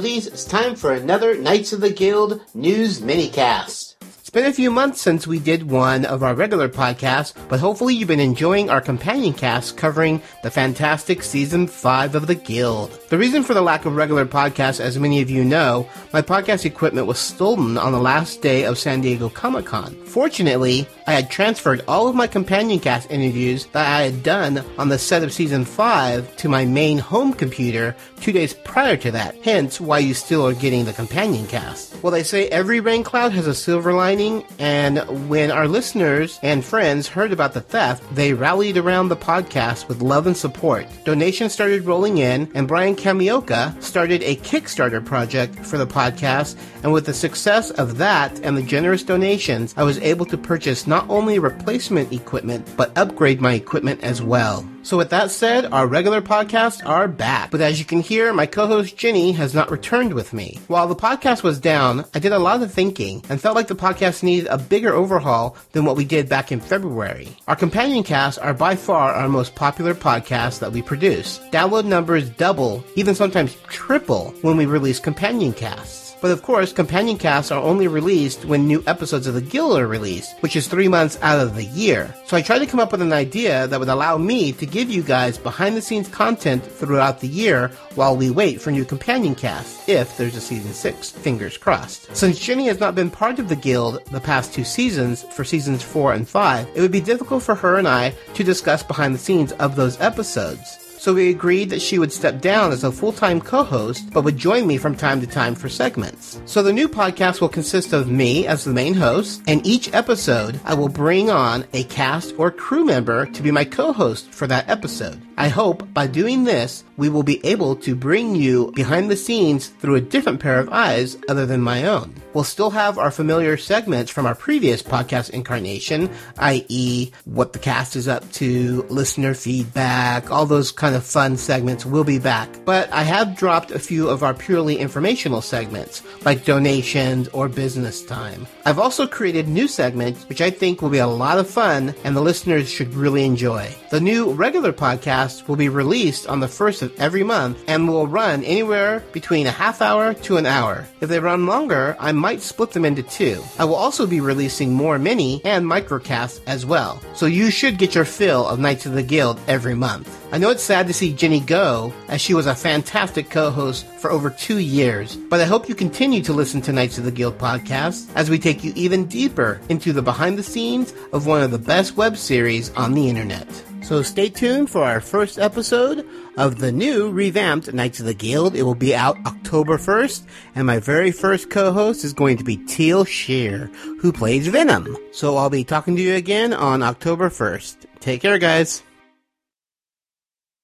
Guildies, it's time for another Knights of the Guild news minicast. It's been a few months since we did one of our regular podcasts, but hopefully you've been enjoying our companion cast covering the fantastic season 5 of the Guild. The reason for the lack of regular podcasts, as many of you know, my podcast equipment was stolen on the last day of San Diego Comic Con. Fortunately, I had transferred all of my companion cast interviews that I had done on the set of season 5 to my main home computer two days prior to that, hence why you still are getting the companion cast. Well, they say every rain cloud has a silver lining, and when our listeners and friends heard about the theft, they rallied around the podcast with love and support. Donations started rolling in, and Brian Kamioka started a Kickstarter project for the podcast, and with the success of that and the generous donations, I was able to purchase not only replacement equipment, but upgrade my equipment as well. So with that said, our regular podcasts are back. But as you can hear, my co-host Jenny has not returned with me. While the podcast was down, I did a lot of thinking and felt like the podcast needed a bigger overhaul than what we did back in February. Our companion casts are by far our most popular podcasts that we produce. Download numbers double, even sometimes triple when we release companion casts. But of course, companion casts are only released when new episodes of the Guild are released, which is three months out of the year. So I tried to come up with an idea that would allow me to give you guys behind the scenes content throughout the year while we wait for new companion casts, if there's a season 6. Fingers crossed. Since Jenny has not been part of the Guild the past two seasons, for seasons 4 and 5, it would be difficult for her and I to discuss behind the scenes of those episodes so we agreed that she would step down as a full time co host, but would join me from time to time for segments. So the new podcast will consist of me as the main host, and each episode I will bring on a cast or crew member to be my co host for that episode. I hope by doing this, we will be able to bring you behind the scenes through a different pair of eyes other than my own. We'll still have our familiar segments from our previous podcast incarnation, i.e., what the cast is up to, listener feedback, all those kind of fun segments will be back. But I have dropped a few of our purely informational segments, like donations or business time. I've also created new segments, which I think will be a lot of fun and the listeners should really enjoy. The new regular podcast will be released on the first of every month and will run anywhere between a half hour to an hour. If they run longer, I might split them into two. I will also be releasing more mini and microcasts as well, so you should get your fill of Knights of the Guild every month. I know it's sad to see Jenny go, as she was a fantastic co-host for over two years, but I hope you continue to listen to Knights of the Guild podcast as we take you even deeper into the behind the scenes of one of the best web series on the internet. So stay tuned for our first episode of the new revamped Knights of the Guild. It will be out October 1st, and my very first co-host is going to be Teal Sherer, who plays Venom. So I'll be talking to you again on October 1st. Take care, guys.